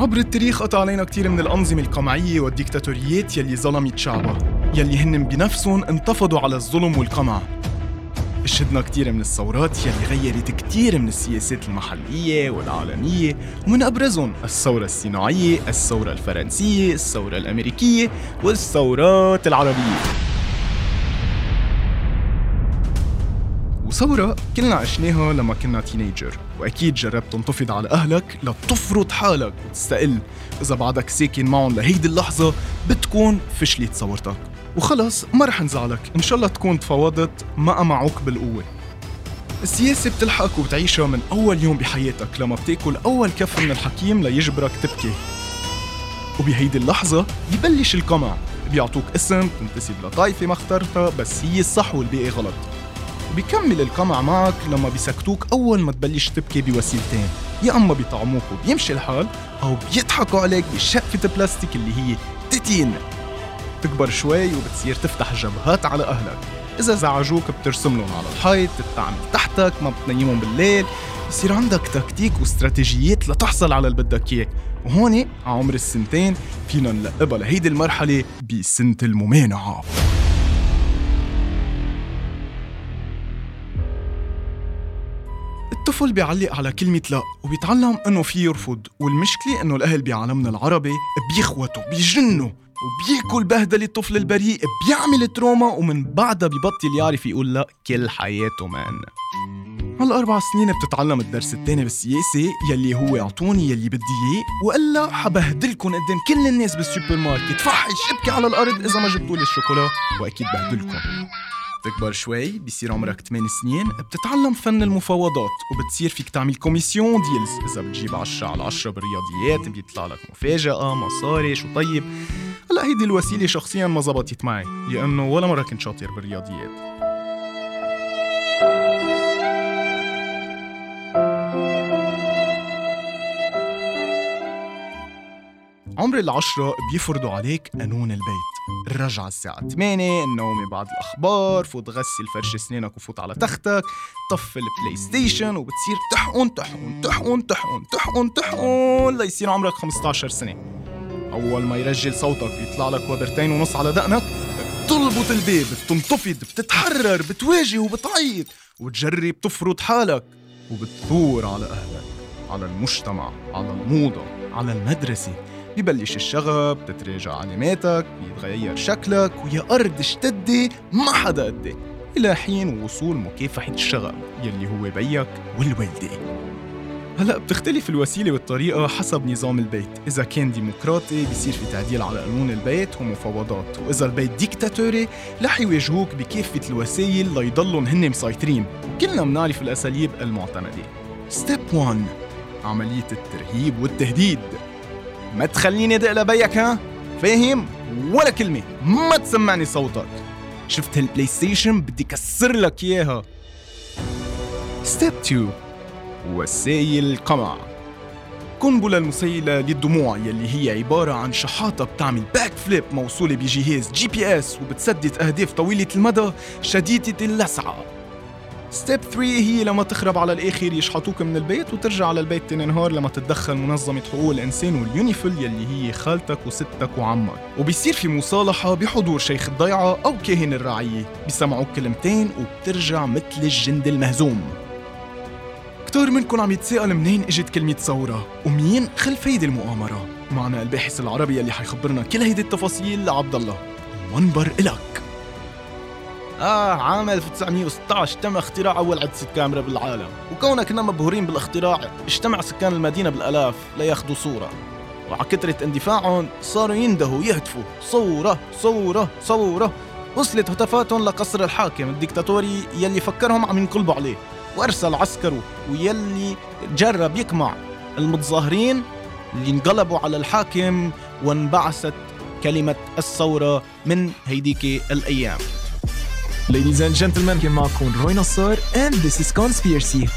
عبر التاريخ قطع علينا كتير من الأنظمة القمعية والديكتاتوريات يلي ظلمت شعبها يلي هن بنفسهم انتفضوا على الظلم والقمع. شهدنا كتير من الثورات يلي غيرت كتير من السياسات المحلية والعالمية ومن أبرزهم الثورة الصناعية، الثورة الفرنسية، الثورة الأمريكية والثورات العربية. وثورة كلنا عشناها لما كنا تينيجر وأكيد جربت تنتفض على أهلك لتفرض حالك وتستقل. إذا بعدك ساكن معهم لهيدي اللحظة بتكون فشلت ثورتك وخلص ما رح نزعلك إن شاء الله تكون تفاوضت ما معك بالقوة. السياسة بتلحقك وبتعيشها من أول يوم بحياتك لما بتاكل أول كف من الحكيم ليجبرك تبكي. وبهيدي اللحظة يبلش القمع. بيعطوك اسم تنتسب لطائفة ما اخترتها بس هي الصح والباقي غلط. وبيكمل القمع معك لما بيسكتوك أول ما تبلش تبكي بوسيلتين. يا أما بيطعموك وبيمشي الحال أو بيضحكوا عليك بشقفة بلاستيك اللي هي تتين. تكبر شوي وبتصير تفتح جبهات على أهلك. إذا زعجوك بترسم لهم على الحيط بتعمل تحتك ما بتنيمهم بالليل. بصير عندك تكتيك واستراتيجيات لتحصل على اللي بدك إياه وهون عمر السنتين فينا نلقبها لهيدي المرحلة بسنة الممانعة. الطفل بيعلق على كلمة لا وبيتعلم إنه في يرفض. والمشكلة إنه الأهل بعالمنا العربي بيخوتوا بيجنوا وبياكل بهدلة الطفل البريء بيعمل trauma ومن بعدها ببطل يعرف يقول لا كل حياته man. هالأربع سنين بتتعلم الدرس الثاني بالسياسة يلي هو اعطوني يلي بدي إياه والا حبهدلكم قدام كل الناس بالسوبر ماركت. فحش ابكي على الأرض إذا ما جبتوا لي الشوكولا وأكيد بهدلكم تكبر شوي بيصير عمرك 8 سنين. بتتعلم فن المفاوضات وبتصير فيك تعمل commission deals. إذا بتجيب 10 على 10 بالرياضيات بيطلع لك مفاجأة مصاري شو طيب. هلأ هيدي الوسيلة شخصيا ما زبطت معي. لأنه ولا مرة كنت شاطر بالرياضيات. عمر العشرة بيفرضوا عليك قانون البيت. الرجعة الساعة 8 النوم بعد الأخبار فوت غسل فرش سنينك وفوت على تختك طفي ال PlayStation وبتصير تحقن تحقن تحقن تحقن تحقن تحقن ليصير عمرك 15 سنة. أول ما يرجل صوتك بيطلع لك وبرتين ونص على دقنك بتلبط الباب بتنتفض بتتحرر بتواجه وبتعيط وبتجرب تفرض حالك وبتثور على أهلك على المجتمع على الموضة على المدرسة. ببلش الشغب تتراجع علاماتك بيتغير شكلك ويا أرض اشتدي ما حدا قدي إلى حين وصول مكافحة الشغب يلي هو بيك والوالدة. هلأ بتختلف الوسيلة والطريقة حسب نظام البيت، إذا كان ديمقراطي بيصير في تعديل على قانون البيت ومفاوضات، وإذا البيت ديكتاتوري رح يواجهوك بكافة الوسائل ليضلوا هن مسيطرين، وكلنا بنعرف الأساليب المعتمدة. step 1 عملية الترهيب والتهديد. ما تخليني أدق لبيك ها؟ فاهم؟ ولا كلمة. ما تسمعني صوتك. شفت هال PlayStation بدي كسر لك إياها. step 2 وسائل القمع. قنبلة المسيلة للدموع يلي هي عبارة عن شحاطة بتعمل backflip موصولة بجهاز GPS وبتسدد أهداف طويلة المدى شديدة اللسعة. step 3 هي لما تخرب على الآخر يشحطوك من البيت وترجع على البيت تاني نهار لما تتدخل منظمة حقوق الإنسان واليونيفيل يلي هي خالتك وستك وعمك. وبيصير في مصالحة بحضور شيخ الضيعة أو كاهن الرعية. بيسمعوك كلمتين وبترجع مثل الجند المهزوم. كتار منكم عم يتساءل منين إجت كلمة ثورة؟ ومين خلف هيدي المؤامرة؟ معنا الباحث العربي يلي حيخبرنا كل هيدي التفاصيل عبد الله. المنبر إلك. آه عام 1916 تم اختراع أول عدسة كاميرا بالعالم. وكونك كنا مبهورين بالاختراع اجتمع سكان المدينة بالآلاف لياخذوا صورة. وعلى كثرة اندفاعهم صاروا يندهوا يهتفوا. صورة صورة صورة. وصلت هتافاتهم لقصر الحاكم الدكتاتوري يلي فكرهم عم ينقلبوا عليه. وأرسل عسكره ويلي جرب يقمع المتظاهرين اللي انقلبوا على الحاكم وانبعثت كلمة الثورة من هيديك الأيام. Ladies and gentlemen, I'm Mark Roynosor, and this is Conspiracy.